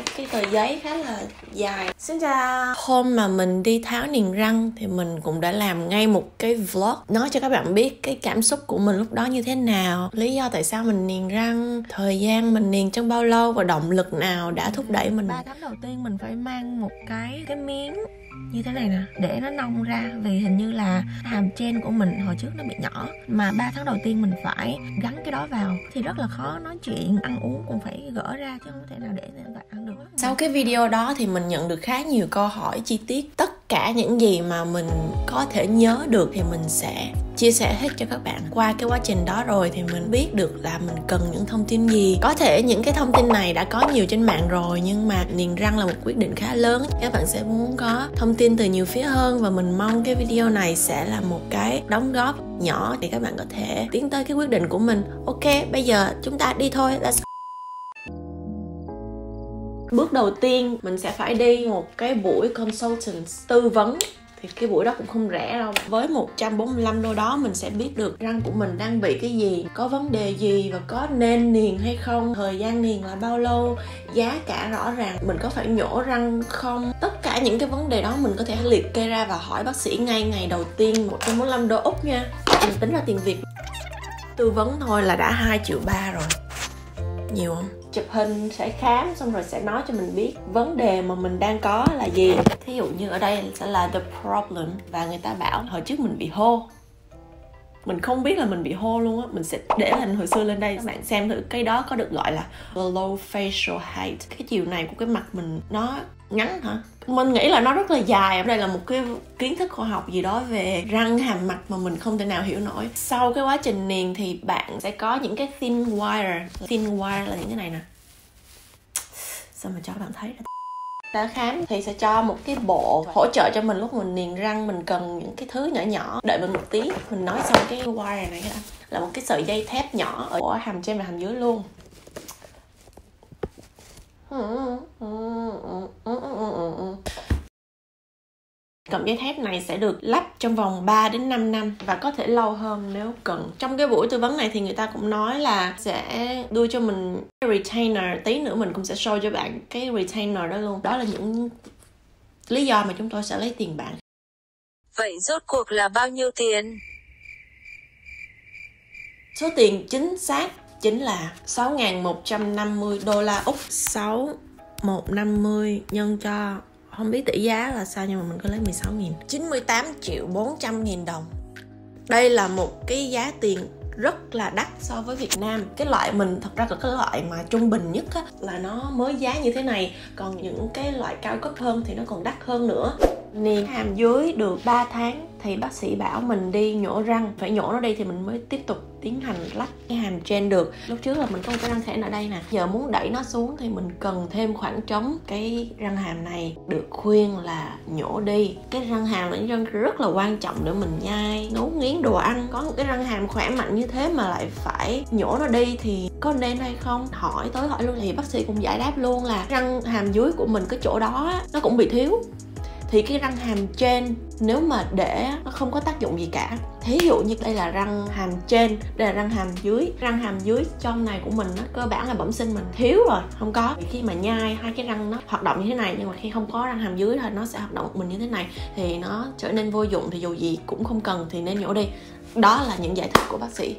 hai cái tờ giấy khá là dài. Xin chào. Hôm mà mình đi tháo niềng răng thì mình cũng đã làm ngay một cái vlog nói cho các bạn biết cái cảm xúc của mình lúc đó như thế nào lý do tại sao mình niềng răng thời gian mình niềng trong bao lâu và động lực nào đã thúc đẩy mình. Ba tháng đầu tiên mình phải mang một cái cái miếng như thế này nè, để nó nông ra, vì hình như là hàm trên của mình hồi trước nó bị nhỏ, mà 3 tháng đầu tiên mình phải gắn cái đó vào, thì rất là khó nói chuyện, ăn uống cũng phải gỡ ra chứ không thể nào để vậy ăn được. Sau cái video đó thì mình nhận được khá nhiều câu hỏi chi tiết, tất cả những gì mà mình có thể nhớ được thì mình sẽ chia sẻ hết cho các bạn. Qua cái quá trình đó rồi thì mình biết được là mình cần những thông tin gì. Có thể những cái thông tin này đã có nhiều trên mạng rồi, nhưng mà niềng răng là một quyết định khá lớn. Các bạn sẽ muốn có thông tin từ nhiều phía hơn và mình mong cái video này sẽ là một cái đóng góp nhỏ để các bạn có thể tiến tới cái quyết định của mình. Ok, bây giờ chúng ta đi thôi. Let's go bước đầu tiên, mình sẽ phải đi một cái buổi consultant tư vấn. Thì cái buổi đó cũng không rẻ đâu. Với 145 đô đó, mình sẽ biết được răng của mình đang bị cái gì, có vấn đề gì và có nên niền hay không, thời gian niền là bao lâu, giá cả rõ ràng. Mình có phải nhổ răng không? Tất cả những cái vấn đề đó mình có thể liệt kê ra và hỏi bác sĩ ngay ngày đầu tiên 145 đô úc nha. Mình tính ra tiền việt. Tư vấn thôi là đã 2 triệu ba rồi nhiều không? Chụp hình sẽ khám, xong rồi sẽ nói cho mình biết vấn đề mà mình đang có là gì. Thí dụ như ở đây sẽ là the problem. Và người ta bảo, hồi trước mình bị hô. Mình không biết là mình bị hô luôn á. Mình sẽ để hình hồi xưa lên đây. Các bạn xem thử, cái đó có được gọi là low facial height. Cái chiều này của cái mặt mình, nó ngắn hả? Mình nghĩ là nó rất là dài. Đây là một cái kiến thức khoa học gì đó về răng, hàm mặt mà mình không thể nào hiểu nổi. Sau cái quá trình niền thì bạn sẽ có những cái thin wire. Thin wire là những cái này nè. Sao mà cho các bạn thấy ta khám thì sẽ cho một cái bộ hỗ trợ cho mình lúc mình niềng răng. Mình cần những cái thứ nhỏ nhỏ. Đợi mình một tí, mình nói xong cái wire này là một cái sợi dây thép nhỏ ở hàm trên và hàm dưới luôn. Cọng dây thép này sẽ được lắp trong vòng 3 đến 5 năm và có thể lâu hơn nếu cần. Trong cái buổi tư vấn này thì người ta cũng nói là sẽ đưa cho mình cái retainer, tí nữa mình cũng sẽ show cho bạn cái retainer đó luôn. Đó là những lý do mà chúng tôi sẽ lấy tiền bạn. Vậy rốt cuộc là bao nhiêu tiền? Số tiền chính xác chính là 6.150 đô la Úc. 6150 nhân cho không biết tỷ giá là sao nhưng mà mình có lấy 16 nghìn. 98 triệu 400 nghìn đồng. Đây là một cái giá tiền rất là đắt so với Việt Nam. Cái loại mình thật ra là cái loại mà trung bình nhất á, là nó mới giá như thế này. Còn những cái loại cao cấp hơn thì nó còn đắt hơn nữa niềng hàm dưới được 3 tháng thì bác sĩ bảo mình đi nhổ răng. Phải nhổ nó đi thì mình mới tiếp tục tiến hành lắp cái hàm trên được. Lúc trước là mình có một cái răng thẻn ở đây nè. Giờ muốn đẩy nó xuống thì mình cần thêm khoảng trống cái răng hàm này. Được khuyên là nhổ đi. Cái răng hàm là răng rất là quan trọng để mình nhai, nấu nghiến đồ ăn. Có một cái răng hàm khỏe mạnh như thế mà lại phải nhổ nó đi thì có nên hay không? Hỏi tới hỏi luôn thì bác sĩ cũng giải đáp luôn là răng hàm dưới của mình cái chỗ đó nó cũng bị thiếu thì cái răng hàm trên, nếu mà để, nó không có tác dụng gì cả. Thí dụ như đây là răng hàm trên, đây là răng hàm dưới. Răng hàm dưới, trong này của mình nó cơ bản là bẩm sinh mình. Thiếu rồi, không có. Thì khi mà nhai hai cái răng nó hoạt động như thế này, nhưng mà khi không có răng hàm dưới thì nó sẽ hoạt động một mình như thế này, thì nó trở nên vô dụng. Thì dù gì cũng không cần thì nên nhổ đi. Đó là những giải thích của bác sĩ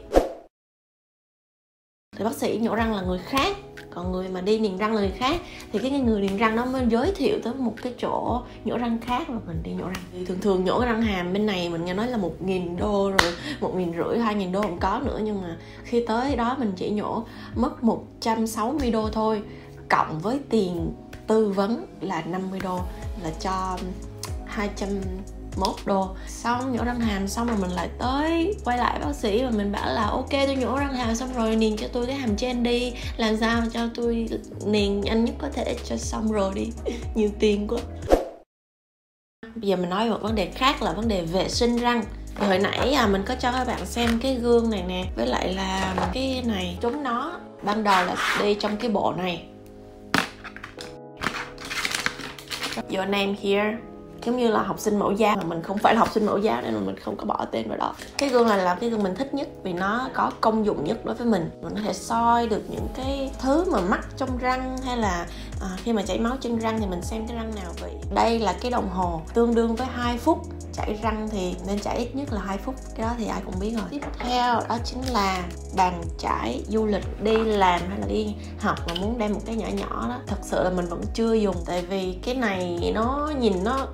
thì bác sĩ nhổ răng là người khác. Còn người mà đi niềng răng là người khác. Thì cái người niềng răng nó mới giới thiệu tới một cái chỗ nhổ răng khác và mình đi nhổ răng. Thường thường nhổ cái răng hàm bên này mình nghe nói là một nghìn đô rồi, một nghìn rưỡi, hai nghìn đô cũng có nữa. Nhưng mà khi tới đó mình chỉ nhổ mất 160 đô thôi. Cộng với tiền tư vấn là 50 đô là cho 200 mốt đồ. Xong nhổ răng hàm xong rồi mình lại tới quay lại bác sĩ và mình bảo là ok tôi nhổ răng hàm xong rồi niền cho tôi cái hàm trên đi. Làm sao cho tôi niền nhanh nhất có thể cho xong rồi đi. Nhiều tiền quá. Bây giờ mình nói một vấn đề khác là vấn đề vệ sinh răng. Hồi nãy à, mình có cho các bạn xem cái gương này nè với lại là cái này chúng nó ban đầu là đi trong cái bộ này. Your name here giống như là học sinh mẫu giáo mà mình không phải là học sinh mẫu giáo nên mình không có bỏ tên vào đó. Cái gương này là cái gương mình thích nhất vì nó có công dụng nhất đối với mình. Mình có thể soi được những cái thứ mà mắc trong răng hay là à, khi mà chảy máu trên răng thì mình xem cái răng nào vậy. Đây là cái đồng hồ tương đương với 2 phút chảy răng thì nên chảy ít nhất là 2 phút. Cái đó thì ai cũng biết rồi. Tiếp theo đó chính là bàn chải du lịch đi làm hay là đi học mà muốn đem một cái nhỏ nhỏ đó. Thật sự là mình vẫn chưa dùng tại vì cái này nó nhìn nó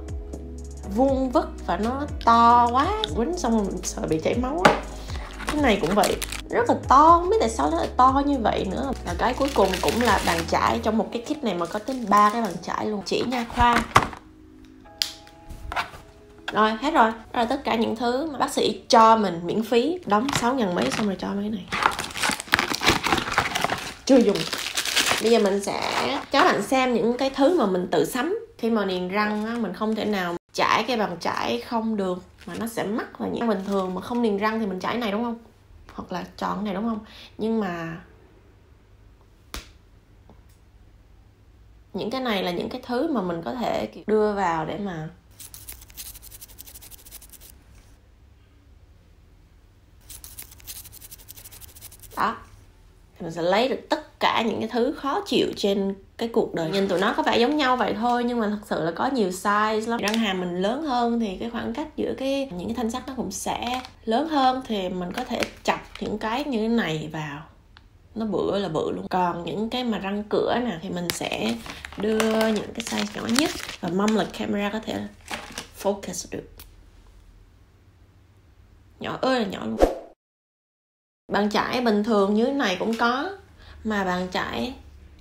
vuông vức và nó to quá quýnh xong rồi mình sợ bị chảy máu á. Cái này cũng vậy rất là to không biết tại sao nó lại to như vậy nữa. Và cái cuối cùng cũng là bàn chải trong một cái kit này mà có tới ba cái bàn chải luôn. Chỉ nha khoa. Rồi hết rồi. Đó là tất cả những thứ mà bác sĩ cho mình miễn phí. Đóng 6 ngàn mấy xong rồi cho mấy cái này. Chưa dùng. Bây giờ mình sẽ cho bạn xem những cái thứ mà mình tự sắm. Khi mà niềng răng á, mình không thể nào chải cái bàn chải không được, mà nó sẽ mắc và những bình thường mà không niềng răng thì mình chải này đúng không? Hoặc là chọn này đúng không? Nhưng mà những cái này là những cái thứ mà mình có thể đưa vào để mà đó. Mình sẽ lấy được tất cả những cái thứ khó chịu trên cái cuộc đời nhìn tụi nó có vẻ giống nhau vậy thôi, nhưng mà thật sự là có nhiều size lắm. Răng hàm mình lớn hơn thì cái khoảng cách giữa cái, những cái thanh sắt nó cũng sẽ lớn hơn, thì mình có thể chọc những cái như thế này vào. Nó bự là bự luôn. Còn những cái mà răng cửa nè, thì mình sẽ đưa những cái size nhỏ nhất và mong là camera có thể focus được. Nhỏ ơi là nhỏ luôn. Bàn chải bình thường như thế này cũng có, mà bàn chải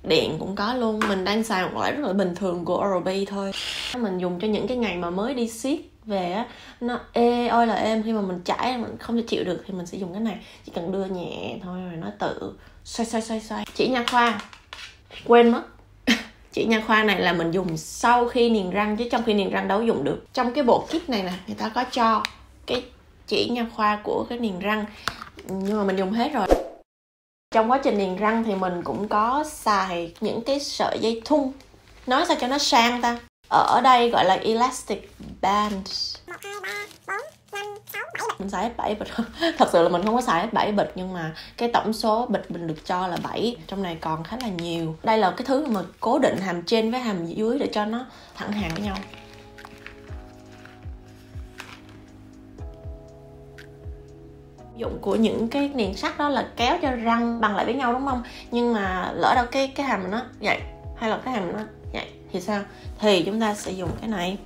điện cũng có luôn. Mình đang xài một loại rất là bình thường của Oral-B thôi. Mình dùng cho những cái ngày mà mới đi siết về á, nó ê, ôi là êm. Khi mà mình chải mình không thể chịu được thì mình sẽ dùng cái này. Chỉ cần đưa nhẹ thôi rồi nó tự xoay xoay xoay xoay. Chỉ nha khoa. Quên mất. Chỉ nha khoa này là mình dùng sau khi niềng răng, chứ trong khi niềng răng đâu dùng được. Trong cái bộ kit này nè, người ta có cho cái chỉ nha khoa của cái niềng răng. Nhưng mà mình dùng hết rồi trong quá trình niềng răng thì mình cũng có xài những cái sợi dây thun. Nói sao cho nó sang ta? Ở đây gọi là elastic band mình xài hết 7 bịch thật sự là mình không có xài hết 7 bịch, nhưng mà cái tổng số bịch mình được cho là 7 trong này còn khá là nhiều. Đây là cái thứ mà cố định hàm trên với hàm dưới để cho nó thẳng hàng với nhau. Dụng của những cái niềng sắt đó là kéo cho răng bằng lại với nhau đúng không? Nhưng mà lỡ đâu cái cái hàm nó vậy hay là cái hàm nó vậy thì sao? Thì chúng ta sẽ dùng cái này.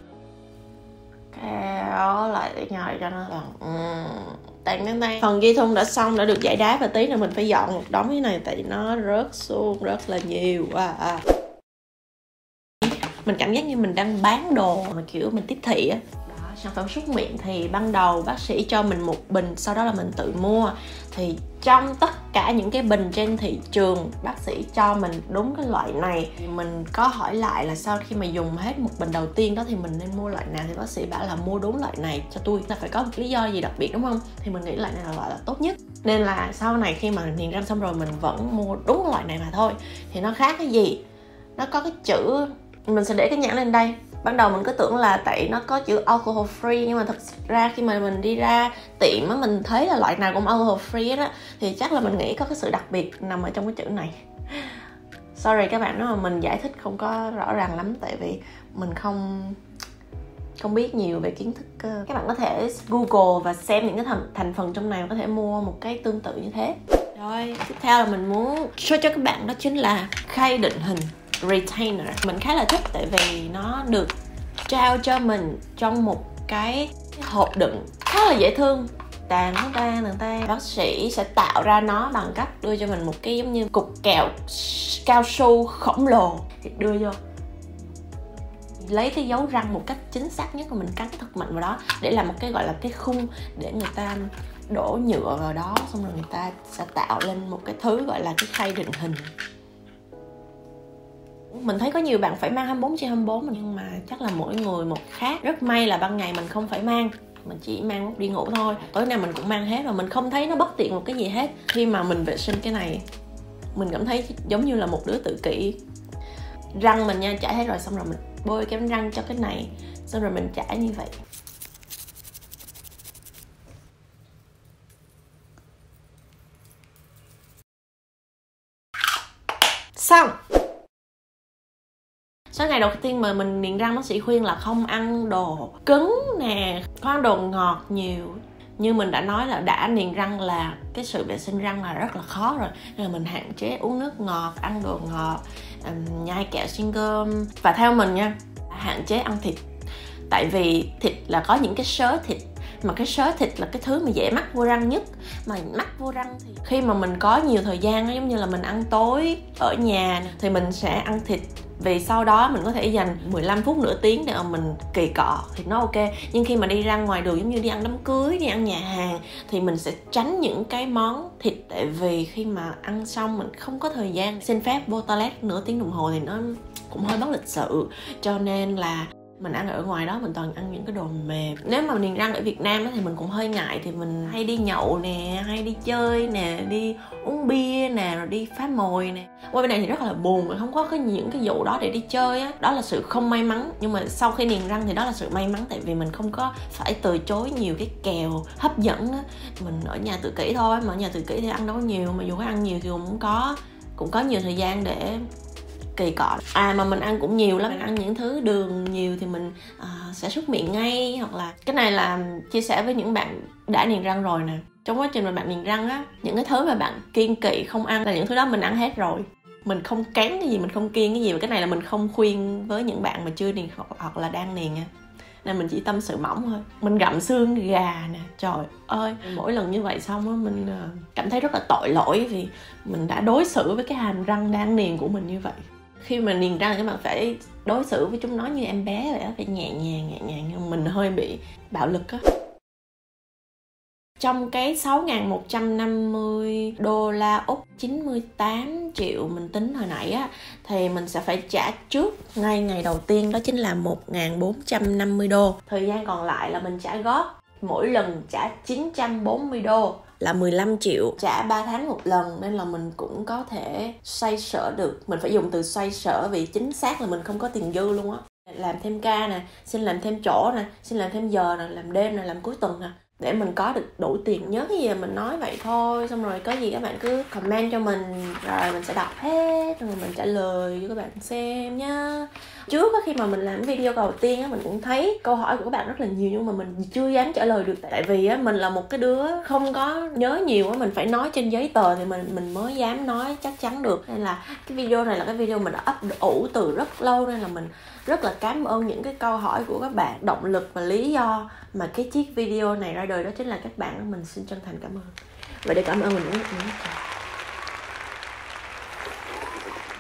Kéo lại với nhau cho nó là tàn đến đây phần dây thun đã xong đã được giải đá và tí nữa mình phải dọn một đống cái này tại vì nó rớt xuống rất là nhiều. À, à. mình cảm giác như mình đang bán đồ mà kiểu mình tiếp thị á sản phẩm súc miệng thì ban đầu bác sĩ cho mình một bình, sau đó là mình tự mua. Thì trong tất cả những cái bình trên thị trường, bác sĩ cho mình đúng cái loại này. Thì mình có hỏi lại là sau khi mà dùng hết một bình đầu tiên đó thì mình nên mua loại nào? Thì bác sĩ bảo là mua đúng loại này cho tôi. Là phải có một lý do gì đặc biệt, đúng không? Thì mình nghĩ loại này là loại là tốt nhất. Nên là sau này khi mà niềng răng xong rồi mình vẫn mua đúng loại này mà thôi. Thì nó khác cái gì? Nó có cái chữ, mình sẽ để cái nhãn lên đây ban đầu mình cứ tưởng là tại nó có chữ alcohol free nhưng mà thật ra khi mà mình đi ra tiệm á mình thấy là loại nào cũng alcohol free đó thì chắc là mình nghĩ có cái sự đặc biệt nằm ở trong cái chữ này. Sorry các bạn nếu mà mình giải thích không có rõ ràng lắm tại vì mình không không biết nhiều về kiến thức ờ, các bạn có thể google và xem những cái thành, thành phần trong này có thể mua một cái tương tự như thế. Rồi tiếp theo là mình muốn show cho các bạn đó chính là khay định hình retainer. Mình khá là thích tại vì nó được trao cho mình trong một cái hộp đựng khá là dễ thương. Tàn nó ta tàn. Ta bác sĩ sẽ tạo ra nó bằng cách đưa cho mình một cái giống như cục kẹo cao su khổng lồ. Thì đưa vô. Lấy cái dấu răng một cách chính xác nhất của mình cắn thật mạnh vào đó để làm một cái gọi là cái khung để người ta đổ nhựa vào đó, xong rồi người ta sẽ tạo lên một cái thứ gọi là cái khay định hình mình thấy có nhiều bạn phải mang 24 trên 24 nhưng mà chắc là mỗi người một khác. Rất may là ban ngày mình không phải mang, mình chỉ mang lúc đi ngủ thôi. Tối nay mình cũng mang hết và mình không thấy nó bất tiện một cái gì hết. Khi mà mình vệ sinh cái này, mình cảm thấy giống như là một đứa tự kỷ. Răng mình nha, chảy hết rồi, xong rồi mình bôi kem răng cho cái này, xong rồi mình chải như vậy. Xong. Sau ngày đầu tiên mà mình niềng răng bác sĩ khuyên là không ăn đồ cứng nè không ăn đồ ngọt nhiều. Như mình đã nói là đã niềng răng là cái sự vệ sinh răng là rất là khó rồi. Nên là mình hạn chế uống nước ngọt ăn đồ ngọt um, nhai kẹo xin cơm. Và theo mình nha hạn chế ăn thịt. Tại vì thịt là có những cái sớ thịt mà cái sớ thịt là cái thứ mà dễ mắc vô răng nhất. Mà mắc vô răng thì khi mà mình có nhiều thời gian giống như là mình ăn tối ở nhà thì mình sẽ ăn thịt vì sau đó mình có thể dành 15 phút nửa tiếng để mà mình kỳ cọ, thì nó ok. Nhưng khi mà đi ra ngoài đường, giống như đi ăn đám cưới, đi ăn nhà hàng, thì mình sẽ tránh những cái món thịt. Tại vì khi mà ăn xong, mình không có thời gian xin phép vô toilet nửa tiếng đồng hồ thì nó cũng hơi bất lịch sự. Cho nên là mình ăn ở ngoài đó, mình toàn ăn những cái đồ mềm. Nếu mà niềng răng ở việt nam thì mình cũng hơi ngại, thì mình hay đi nhậu nè, hay đi chơi nè, đi uống bia nè, rồi đi phá mồi nè. Qua bên này thì rất là buồn, mình không có cái những cái vụ đó để đi chơi á. Đó là sự không may mắn, nhưng mà sau khi niềng răng thì đó là sự may mắn, tại vì mình không có phải từ chối nhiều cái kèo hấp dẫn á. Mình ở nhà tự kỷ thôi, mà ở nhà tự kỷ thì ăn đâu có nhiều, mà dù có ăn nhiều thì cũng có cũng có nhiều thời gian để kỳ cọ. À mà mình ăn cũng nhiều lắm mình ăn những thứ đường nhiều thì mình uh, sẽ súc miệng ngay hoặc là cái này là chia sẻ với những bạn đã niềng răng rồi nè. Trong quá trình mà bạn niềng răng á những cái thứ mà bạn kiên kỵ không ăn là những thứ đó mình ăn hết rồi. Mình không kén cái gì mình không kiêng cái gì và cái này là mình không khuyên với những bạn mà chưa niềng hoặc là đang niềng nha nên mình chỉ tâm sự mỏng thôi. Mình gặm xương gà nè trời ơi. Mỗi lần như vậy xong á mình ờ, cảm thấy rất là tội lỗi vì mình đã đối xử với cái hàm răng đang niềng của mình như vậy khi mà niềng răng các bạn phải đối xử với chúng nó như em bé vậy đó phải nhẹ nhàng nhẹ nhàng, nhưng mình hơi bị bạo lực á. Trong cái 6.150 đô la Úc 98 triệu mình tính hồi nãy á, thì mình sẽ phải trả trước ngay ngày đầu tiên, đó chính là 1.450 đô. Thời gian còn lại là mình trả góp, mỗi lần trả 940 đô là 15 triệu. Trả 3 tháng một lần nên là mình cũng có thể xoay sở được. Mình phải dùng từ xoay sở vì chính xác là mình không có tiền dư luôn á. Làm thêm ca nè, xin làm thêm chỗ nè, xin làm thêm giờ nè, làm đêm nè, làm cuối tuần nè. Để mình có được đủ tiền nhớ cái gì mình nói vậy thôi. Xong rồi có gì các bạn cứ comment cho mình, rồi mình sẽ đọc hết, rồi mình trả lời cho các bạn xem nhá trước khi mà mình làm video đầu tiên á, mình cũng thấy câu hỏi của các bạn rất là nhiều nhưng mà mình chưa dám trả lời được. Tại vì á, mình là một cái đứa không có nhớ nhiều á, mình phải nói trên giấy tờ thì mình mình mới dám nói chắc chắn được. Nên là cái video này là cái video mình đã ấp ủ từ rất lâu nên là mình rất là cảm ơn những cái câu hỏi của các bạn. Động lực và lý do mà cái chiếc video này ra đời đó chính là các bạn mình xin chân thành cảm ơn. Vậy để cảm ơn mình cũng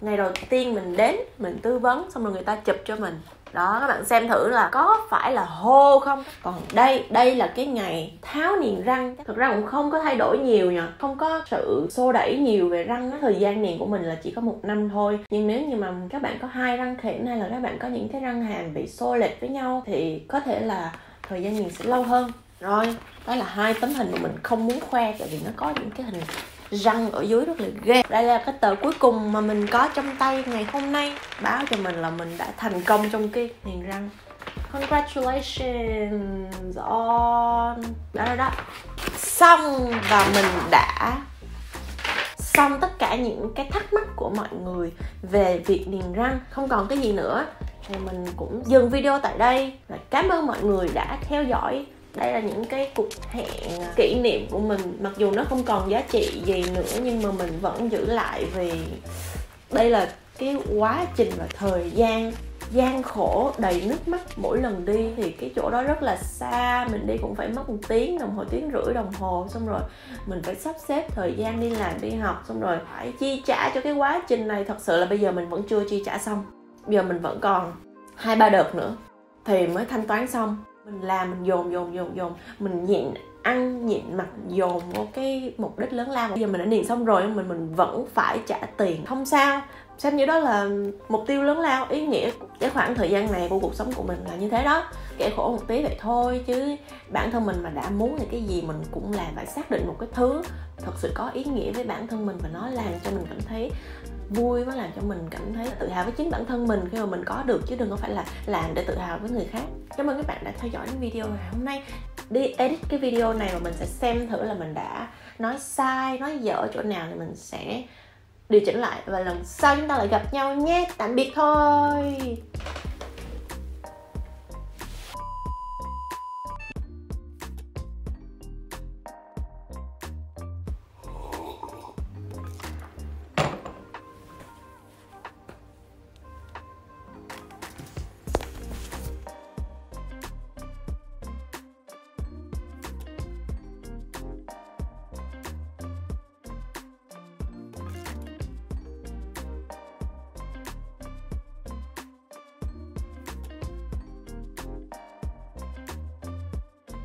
ngày đầu tiên mình đến, mình tư vấn, xong rồi người ta chụp cho mình. Đó, các bạn xem thử là có phải là hô không? Còn đây đây là cái ngày tháo niềng răng. Thực ra cũng không có thay đổi nhiều nhỉ không có sự xô đẩy nhiều về răng thời gian niềng của mình là chỉ có một năm thôi. Nhưng nếu như mà các bạn có hai răng khểnh hay là các bạn có những cái răng hàm bị xô lệch với nhau thì có thể là thời gian niềng sẽ lâu hơn. Rồi, đó là hai tấm hình mà mình không muốn khoe tại vì nó có những cái hình răng ở dưới rất là ghê. Đây là cái tờ cuối cùng mà mình có trong tay ngày hôm nay. Báo cho mình là mình đã thành công trong cái niềng răng. Congratulations on. Đó đó đó. Xong và mình đã xong tất cả những cái thắc mắc của mọi người về việc niềng răng. Không còn cái gì nữa. Thì mình cũng dừng video tại đây. Và cảm ơn mọi người đã theo dõi đây là những cái cuộc hẹn kỷ niệm của mình. Mặc dù nó không còn giá trị gì nữa, nhưng mà mình vẫn giữ lại vì đây là cái quá trình và thời gian gian khổ, đầy nước mắt mỗi lần đi. Thì cái chỗ đó rất là xa, mình đi cũng phải mất một tiếng đồng hồ, tiếng rưỡi đồng hồ. Xong rồi mình phải sắp xếp thời gian đi làm, đi học, xong rồi phải chi trả cho cái quá trình này. Thật sự là bây giờ mình vẫn chưa chi trả xong. Bây giờ mình vẫn còn hai ba đợt nữa thì mới thanh toán xong mình làm, mình dồn dồn dồn dồn. Mình nhịn ăn, nhịn mặc, dồn vô cái mục đích lớn lao. Bây giờ mình đã niệm xong rồi, mình mình vẫn phải trả tiền. Không sao. Xem như đó là mục tiêu lớn lao, ý nghĩa. Cái khoảng thời gian này của cuộc sống của mình là như thế đó kẻ khổ một tí vậy thôi, chứ bản thân mình mà đã muốn thì cái gì mình cũng làm phải xác định một cái thứ thật sự có ý nghĩa với bản thân mình và nó làm cho mình cảm thấy vui, nó làm cho mình cảm thấy tự hào với chính bản thân mình khi mà mình có được, chứ đừng có phải là làm để tự hào với người khác. Cảm ơn các bạn đã theo dõi đến video ngày hôm nay. Đi edit cái video này và mình sẽ xem thử là mình đã nói sai, nói dở chỗ nào thì mình sẽ điều chỉnh lại. Và lần sau chúng ta lại gặp nhau nhé. Tạm biệt thôi.